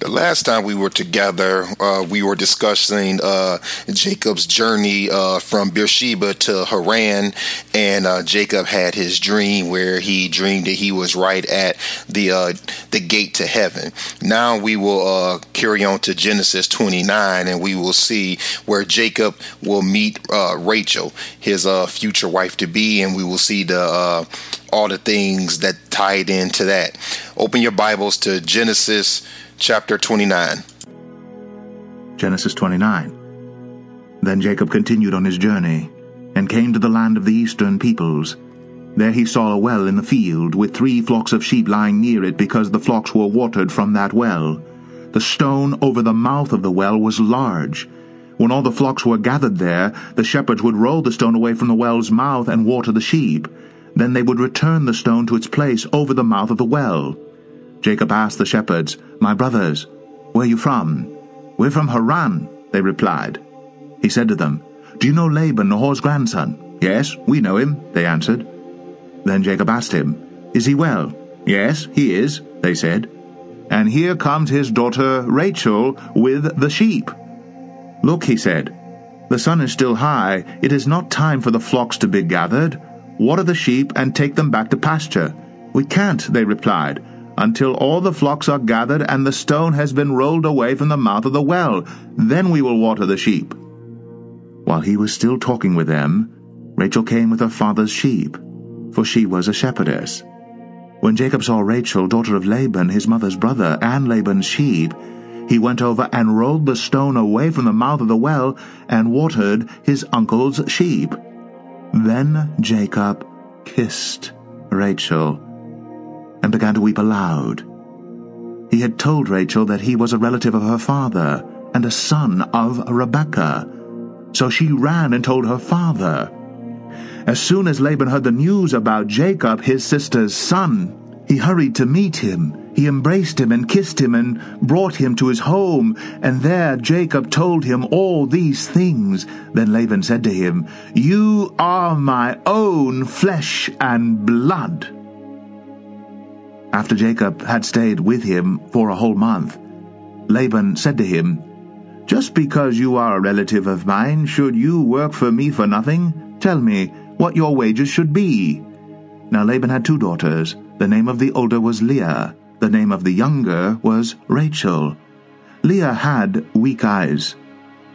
The last time we were together, uh, we were discussing uh, Jacob's journey uh, from Beersheba to Haran, and uh, Jacob had his dream where he dreamed that he was right at the uh, the gate to heaven. Now we will uh, carry on to Genesis 29, and we will see where Jacob will meet Rachel, his future wife to be, and we will see the all the things that tied into that. Open your Bibles to Genesis chapter 29. Genesis 29. Then Jacob continued on his journey, and came to the land of the eastern peoples. There he saw a well in the field, with three flocks of sheep lying near it, because the flocks were watered from that well. The stone over the mouth of the well was large. When all the flocks were gathered there, the shepherds would roll the stone away from the well's mouth and water the sheep. Then they would return the stone to its place over the mouth of the well. Jacob asked the shepherds, My brothers, where are you from? We're from Haran, they replied. He said to them, Do you know Laban, Nahor's grandson? Yes, we know him, they answered. Then Jacob asked him, Is he well? Yes, he is, they said. And here comes his daughter Rachel with the sheep. Look, he said, the sun is still high. It is not time for the flocks to be gathered. Water the sheep and take them back to pasture. We can't, they replied until all the flocks are gathered and the stone has been rolled away from the mouth of the well. Then we will water the sheep. While he was still talking with them, Rachel came with her father's sheep, for she was a shepherdess. When Jacob saw Rachel, daughter of Laban, his mother's brother, and Laban's sheep, he went over and rolled the stone away from the mouth of the well and watered his uncle's sheep. Then Jacob kissed Rachel and began to weep aloud. He had told Rachel that he was a relative of her father and a son of Rebekah. So she ran and told her father. As soon as Laban heard the news about Jacob, his sister's son, he hurried to meet him. He embraced him and kissed him and brought him to his home. And there Jacob told him all these things. Then Laban said to him, You are my own flesh and blood. After Jacob had stayed with him for a whole month, Laban said to him, Just because you are a relative of mine, should you work for me for nothing? Tell me what your wages should be. Now Laban had two daughters. The name of the older was Leah. The name of the younger was Rachel. Leah had weak eyes,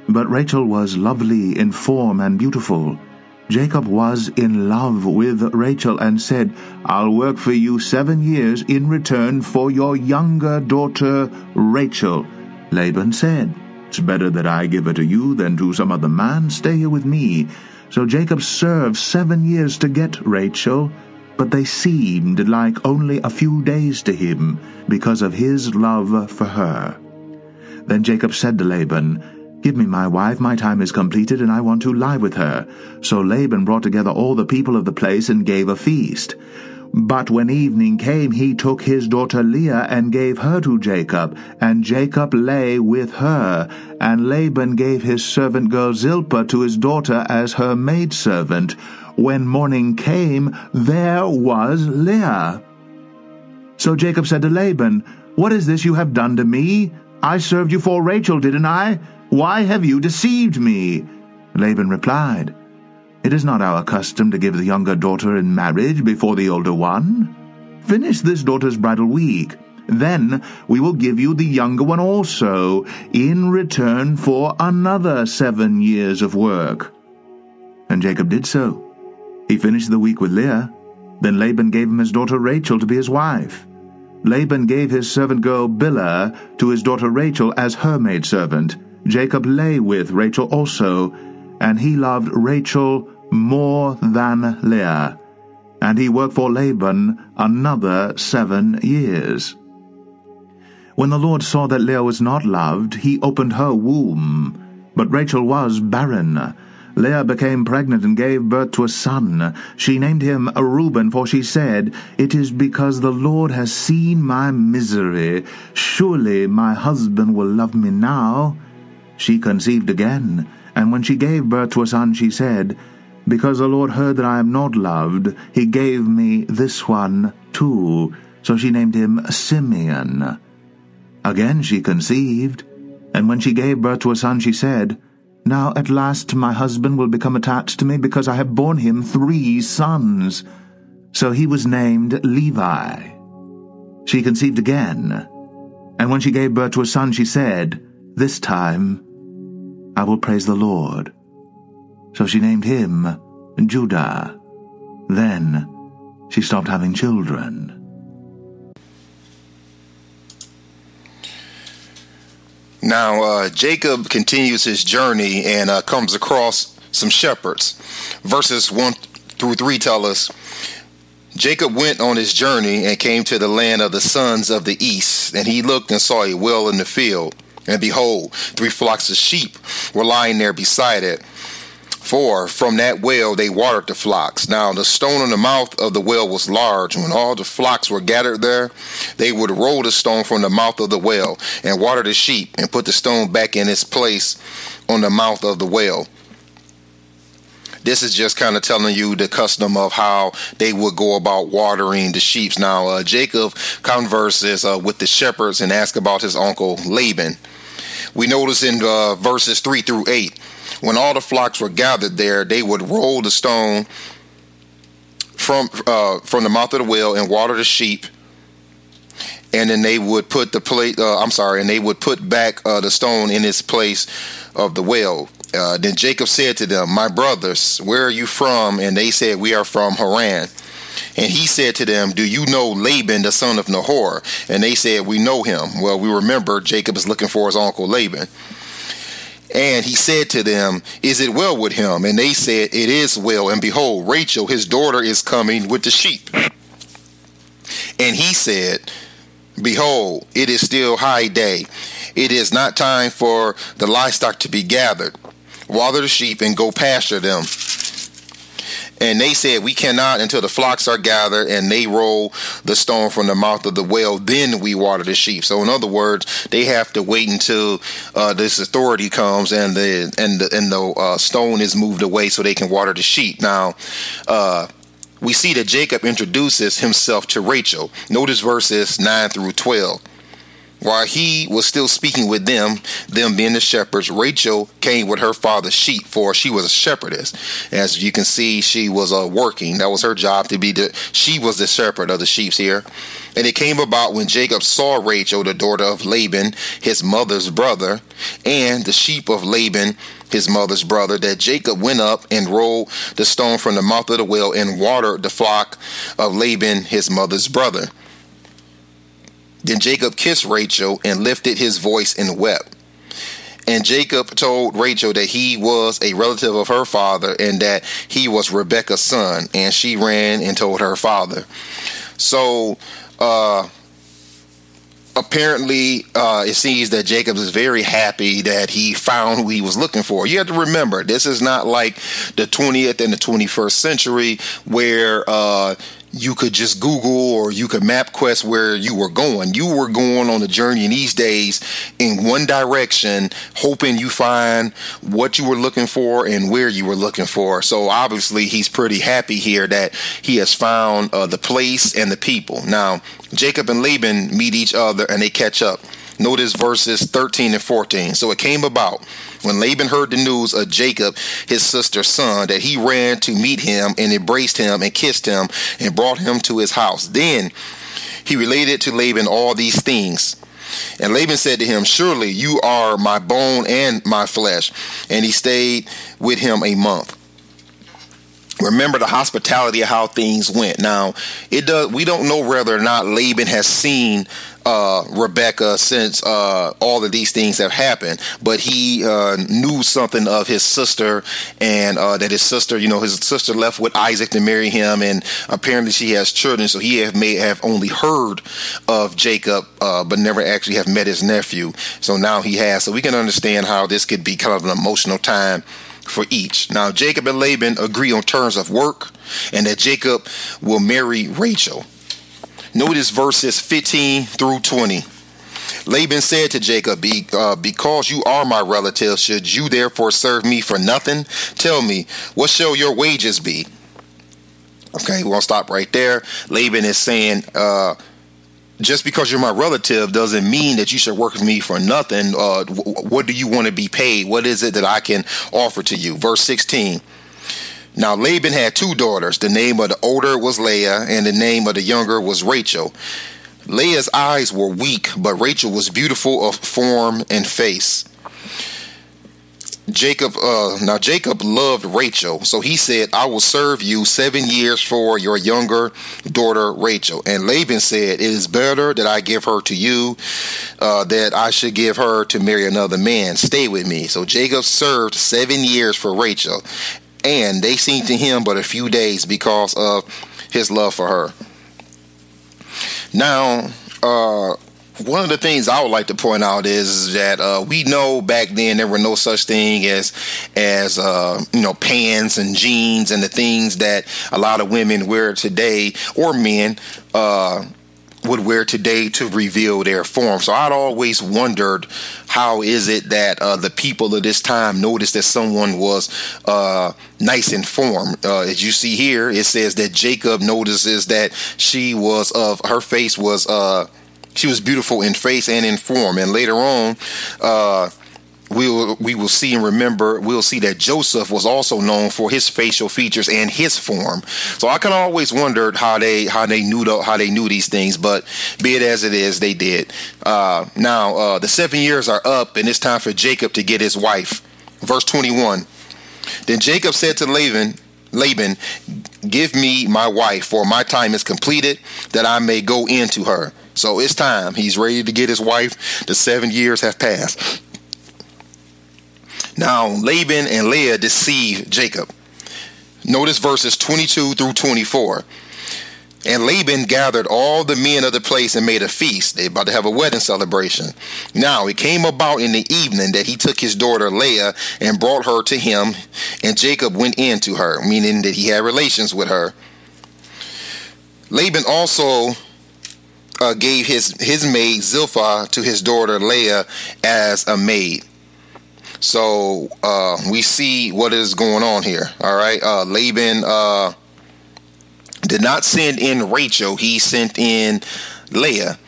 but Rachel was lovely in form and beautiful. Jacob was in love with Rachel and said, I'll work for you seven years in return for your younger daughter Rachel. Laban said, It's better that I give her to you than to some other man. Stay here with me. So Jacob served seven years to get Rachel, but they seemed like only a few days to him because of his love for her. Then Jacob said to Laban, Give me my wife, my time is completed, and I want to lie with her. So Laban brought together all the people of the place and gave a feast. But when evening came, he took his daughter Leah and gave her to Jacob, and Jacob lay with her. And Laban gave his servant girl Zilpah to his daughter as her maidservant. When morning came, there was Leah. So Jacob said to Laban, What is this you have done to me? I served you for Rachel, didn't I? Why have you deceived me? Laban replied, It is not our custom to give the younger daughter in marriage before the older one. Finish this daughter's bridal week. Then we will give you the younger one also, in return for another seven years of work. And Jacob did so. He finished the week with Leah. Then Laban gave him his daughter Rachel to be his wife. Laban gave his servant girl Bilhah to his daughter Rachel as her maidservant, Jacob lay with Rachel also, and he loved Rachel more than Leah. And he worked for Laban another seven years. When the Lord saw that Leah was not loved, he opened her womb. But Rachel was barren. Leah became pregnant and gave birth to a son. She named him Reuben, for she said, It is because the Lord has seen my misery. Surely my husband will love me now. She conceived again, and when she gave birth to a son, she said, Because the Lord heard that I am not loved, he gave me this one too. So she named him Simeon. Again she conceived, and when she gave birth to a son, she said, Now at last my husband will become attached to me, because I have borne him three sons. So he was named Levi. She conceived again, and when she gave birth to a son, she said, This time I will praise the Lord. So she named him Judah. Then she stopped having children. Now, uh, Jacob continues his journey and uh, comes across some shepherds. Verses 1 through 3 tell us Jacob went on his journey and came to the land of the sons of the east, and he looked and saw a well in the field. And behold, three flocks of sheep were lying there beside it. For from that well they watered the flocks. Now the stone in the mouth of the well was large. When all the flocks were gathered there, they would roll the stone from the mouth of the well and water the sheep and put the stone back in its place on the mouth of the well. This is just kind of telling you the custom of how they would go about watering the sheep. Now, uh, Jacob converses uh, with the shepherds and asks about his uncle Laban. We notice in uh, verses 3 through 8, when all the flocks were gathered there, they would roll the stone from uh, from the mouth of the well and water the sheep and then they would put the plate. Uh, I'm sorry, and they would put back uh, the stone in its place of the well. Uh, then Jacob said to them, My brothers, where are you from? And they said, We are from Haran. And he said to them, Do you know Laban, the son of Nahor? And they said, We know him. Well, we remember Jacob is looking for his uncle Laban. And he said to them, Is it well with him? And they said, It is well. And behold, Rachel, his daughter, is coming with the sheep. And he said, Behold, it is still high day. It is not time for the livestock to be gathered water the sheep, and go pasture them. And they said, We cannot until the flocks are gathered and they roll the stone from the mouth of the well, then we water the sheep. So, in other words, they have to wait until uh, this authority comes and the and the, and the uh, stone is moved away so they can water the sheep. Now, uh, we see that Jacob introduces himself to Rachel. Notice verses 9 through 12. While he was still speaking with them, them being the shepherds, Rachel came with her father's sheep, for she was a shepherdess. As you can see, she was uh, working. That was her job to be the. She was the shepherd of the sheep here. And it came about when Jacob saw Rachel, the daughter of Laban, his mother's brother, and the sheep of Laban, his mother's brother, that Jacob went up and rolled the stone from the mouth of the well and watered the flock of Laban, his mother's brother. Then Jacob kissed Rachel and lifted his voice and wept. And Jacob told Rachel that he was a relative of her father and that he was Rebekah's son. And she ran and told her father. So, uh, apparently uh, it seems that Jacob is very happy that he found who he was looking for. You have to remember, this is not like the 20th and the 21st century where uh, you could just Google or you could MapQuest where you were going. You were going on a journey in these days in one direction, hoping you find what you were looking for and where you were looking for. So obviously, he's pretty happy here that he has found uh, the place and the people. Now, Jacob and Laban meet each other and they catch up. Notice verses 13 and 14. So it came about when Laban heard the news of Jacob, his sister's son, that he ran to meet him and embraced him and kissed him and brought him to his house. Then he related to Laban all these things. And Laban said to him, Surely you are my bone and my flesh. And he stayed with him a month remember the hospitality of how things went. Now, it does. We don't know whether or not Laban has seen uh, Rebecca since uh, all of these things have happened, but he uh, knew something of his sister, and uh, that his sister, you know, his sister left with Isaac to marry him, and apparently she has children. So he have, may have only heard of Jacob, uh, but never actually have met his nephew. So now he has. So we can understand how this could be kind of an emotional time for each. Now, Jacob and Laban agree on terms of work and that Jacob will marry Rachel. Notice verses 15 through 20. Laban said to Jacob, Be, uh, Because you are my relative, should you therefore serve me for nothing? Tell me, what shall your wages be? Okay, we're going to stop right there. Laban is saying, uh, just because you're my relative doesn't mean that you should work with me for nothing. Uh, what do you want to be paid? What is it that I can offer to you? Verse 16. Now Laban had two daughters. The name of the older was Leah, and the name of the younger was Rachel. Leah's eyes were weak, but Rachel was beautiful of form and face. Jacob, uh, now Jacob loved Rachel, so he said, I will serve you seven years for your younger daughter Rachel. And Laban said, It is better that I give her to you, uh, that I should give her to marry another man. Stay with me. So Jacob served seven years for Rachel, and they seemed to him but a few days because of his love for her. Now, uh, one of the things I would like to point out is that uh, we know back then there were no such thing as as uh, you know pants and jeans and the things that a lot of women wear today or men uh, would wear today to reveal their form. So I'd always wondered how is it that uh, the people of this time noticed that someone was uh, nice in form. Uh, as you see here, it says that Jacob notices that she was of her face was uh, she was beautiful in face and in form. And later on, uh, we will we will see and remember we'll see that Joseph was also known for his facial features and his form. So I kind of always wondered how they how they knew the, how they knew these things, but be it as it is, they did. Uh, now uh, the seven years are up, and it's time for Jacob to get his wife. Verse twenty one. Then Jacob said to Laban, Laban, give me my wife, for my time is completed, that I may go in to her. So it's time. He's ready to get his wife. The seven years have passed. Now, Laban and Leah deceive Jacob. Notice verses 22 through 24. And Laban gathered all the men of the place and made a feast. They about to have a wedding celebration. Now it came about in the evening that he took his daughter Leah and brought her to him, and Jacob went in to her, meaning that he had relations with her. Laban also uh, gave his his maid Zilpah to his daughter Leah as a maid. So uh, we see what is going on here. All right, uh, Laban uh, did not send in Rachel; he sent in Leah.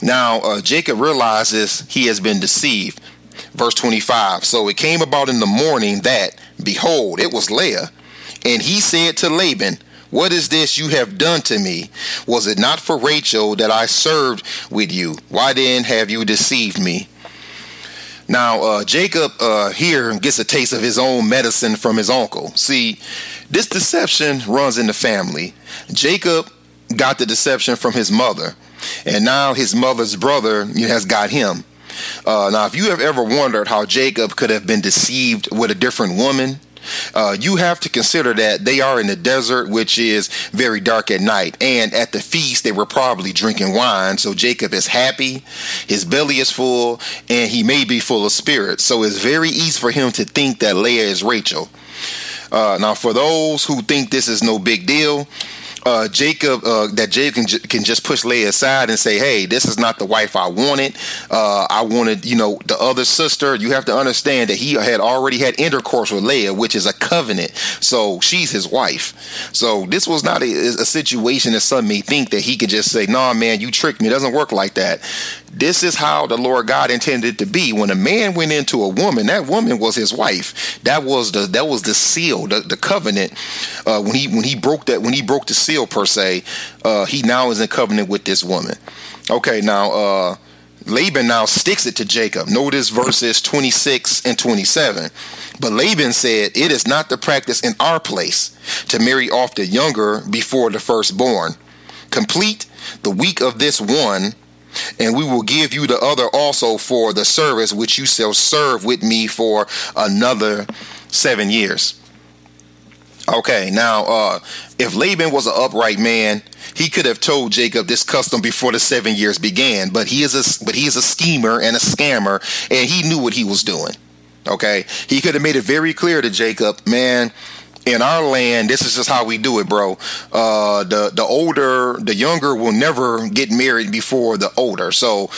Now uh, Jacob realizes he has been deceived. Verse twenty-five. So it came about in the morning that, behold, it was Leah, and he said to Laban, what is this you have done to me? Was it not for Rachel that I served with you? Why then have you deceived me? Now, uh, Jacob uh, here gets a taste of his own medicine from his uncle. See, this deception runs in the family. Jacob got the deception from his mother, and now his mother's brother has got him. Uh, now, if you have ever wondered how Jacob could have been deceived with a different woman, uh, you have to consider that they are in the desert, which is very dark at night. And at the feast, they were probably drinking wine. So Jacob is happy, his belly is full, and he may be full of spirit. So it's very easy for him to think that Leah is Rachel. Uh, now, for those who think this is no big deal, uh, Jacob uh, that Jacob can, can just push Leah aside and say, "Hey, this is not the wife I wanted. Uh, I wanted, you know, the other sister." You have to understand that he had already had intercourse with Leah, which is a covenant. So she's his wife. So this was not a, a situation that some may think that he could just say, "Nah, man, you tricked me." It doesn't work like that. This is how the Lord God intended it to be. When a man went into a woman, that woman was his wife. That was the that was the seal, the, the covenant. Uh, when he when he broke that when he broke the seal per se, uh, he now is in covenant with this woman. Okay, now uh, Laban now sticks it to Jacob. Notice verses 26 and 27. But Laban said, It is not the practice in our place to marry off the younger before the firstborn. Complete the week of this one and we will give you the other also for the service which you shall serve with me for another seven years. Okay, now uh, if Laban was an upright man, he could have told Jacob this custom before the seven years began. But he is a but he is a schemer and a scammer, and he knew what he was doing. Okay, he could have made it very clear to Jacob, man in our land, this is just how we do it, bro. Uh, the the older, the younger will never get married before the older. So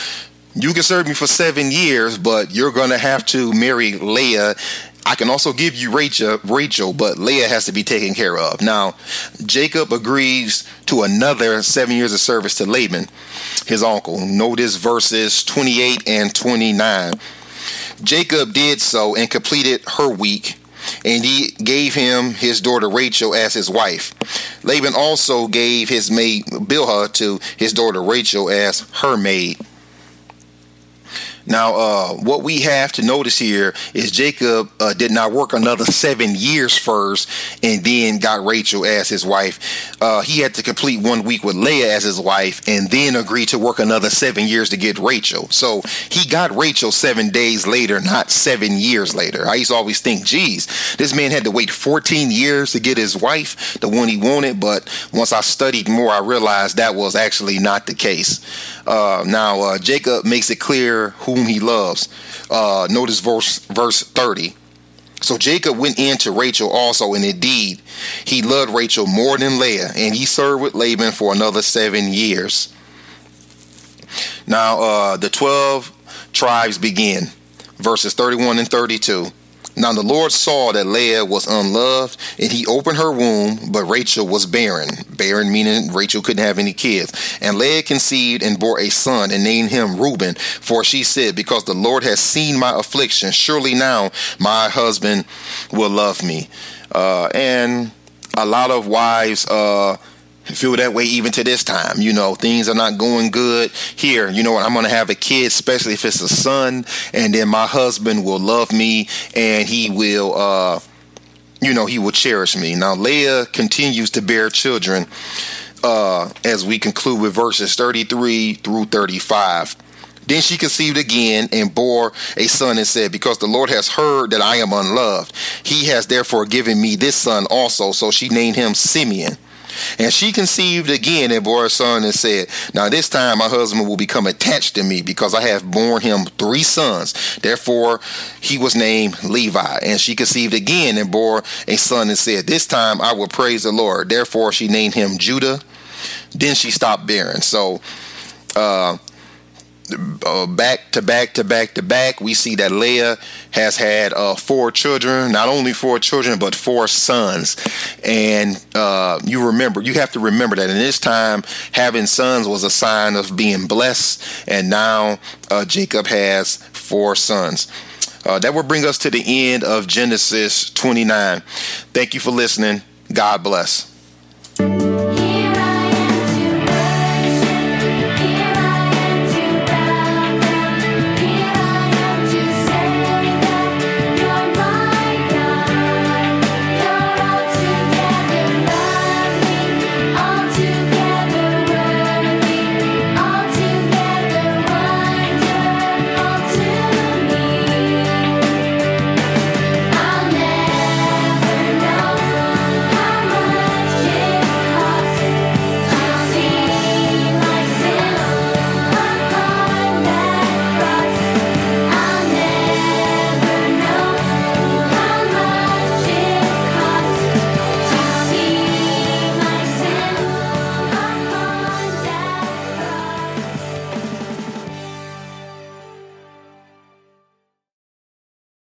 you can serve me for seven years, but you're gonna have to marry Leah I can also give you Rachel, Rachel, but Leah has to be taken care of. Now, Jacob agrees to another seven years of service to Laban, his uncle. Notice verses 28 and 29. Jacob did so and completed her week and he gave him his daughter Rachel as his wife. Laban also gave his maid Bilhah to his daughter Rachel as her maid. Now, uh, what we have to notice here is Jacob uh, did not work another seven years first and then got Rachel as his wife. Uh, he had to complete one week with Leah as his wife and then agreed to work another seven years to get Rachel. So he got Rachel seven days later, not seven years later. I used to always think, geez, this man had to wait 14 years to get his wife, the one he wanted. But once I studied more, I realized that was actually not the case. Uh, now, uh, Jacob makes it clear whom he loves. Uh, notice verse, verse 30. So Jacob went in to Rachel also, and indeed, he loved Rachel more than Leah, and he served with Laban for another seven years. Now, uh, the 12 tribes begin, verses 31 and 32. Now the Lord saw that Leah was unloved, and he opened her womb, but Rachel was barren. Barren meaning Rachel couldn't have any kids. And Leah conceived and bore a son, and named him Reuben, for she said, Because the Lord has seen my affliction, surely now my husband will love me. Uh, and a lot of wives uh, feel that way even to this time. You know, things are not going good here. You know what? I'm going to have a kid, especially if it's a son, and then my husband will love me and he will, uh, you know, he will cherish me. Now, Leah continues to bear children uh, as we conclude with verses 33 through 35. Then she conceived again and bore a son and said, Because the Lord has heard that I am unloved, he has therefore given me this son also. So she named him Simeon. And she conceived again and bore a son and said, Now this time my husband will become attached to me because I have borne him three sons. Therefore he was named Levi. And she conceived again and bore a son and said, This time I will praise the Lord. Therefore she named him Judah. Then she stopped bearing. So, uh, uh, back to back to back to back, we see that Leah has had uh, four children, not only four children, but four sons. And uh, you remember, you have to remember that in this time, having sons was a sign of being blessed. And now uh, Jacob has four sons. Uh, that will bring us to the end of Genesis 29. Thank you for listening. God bless.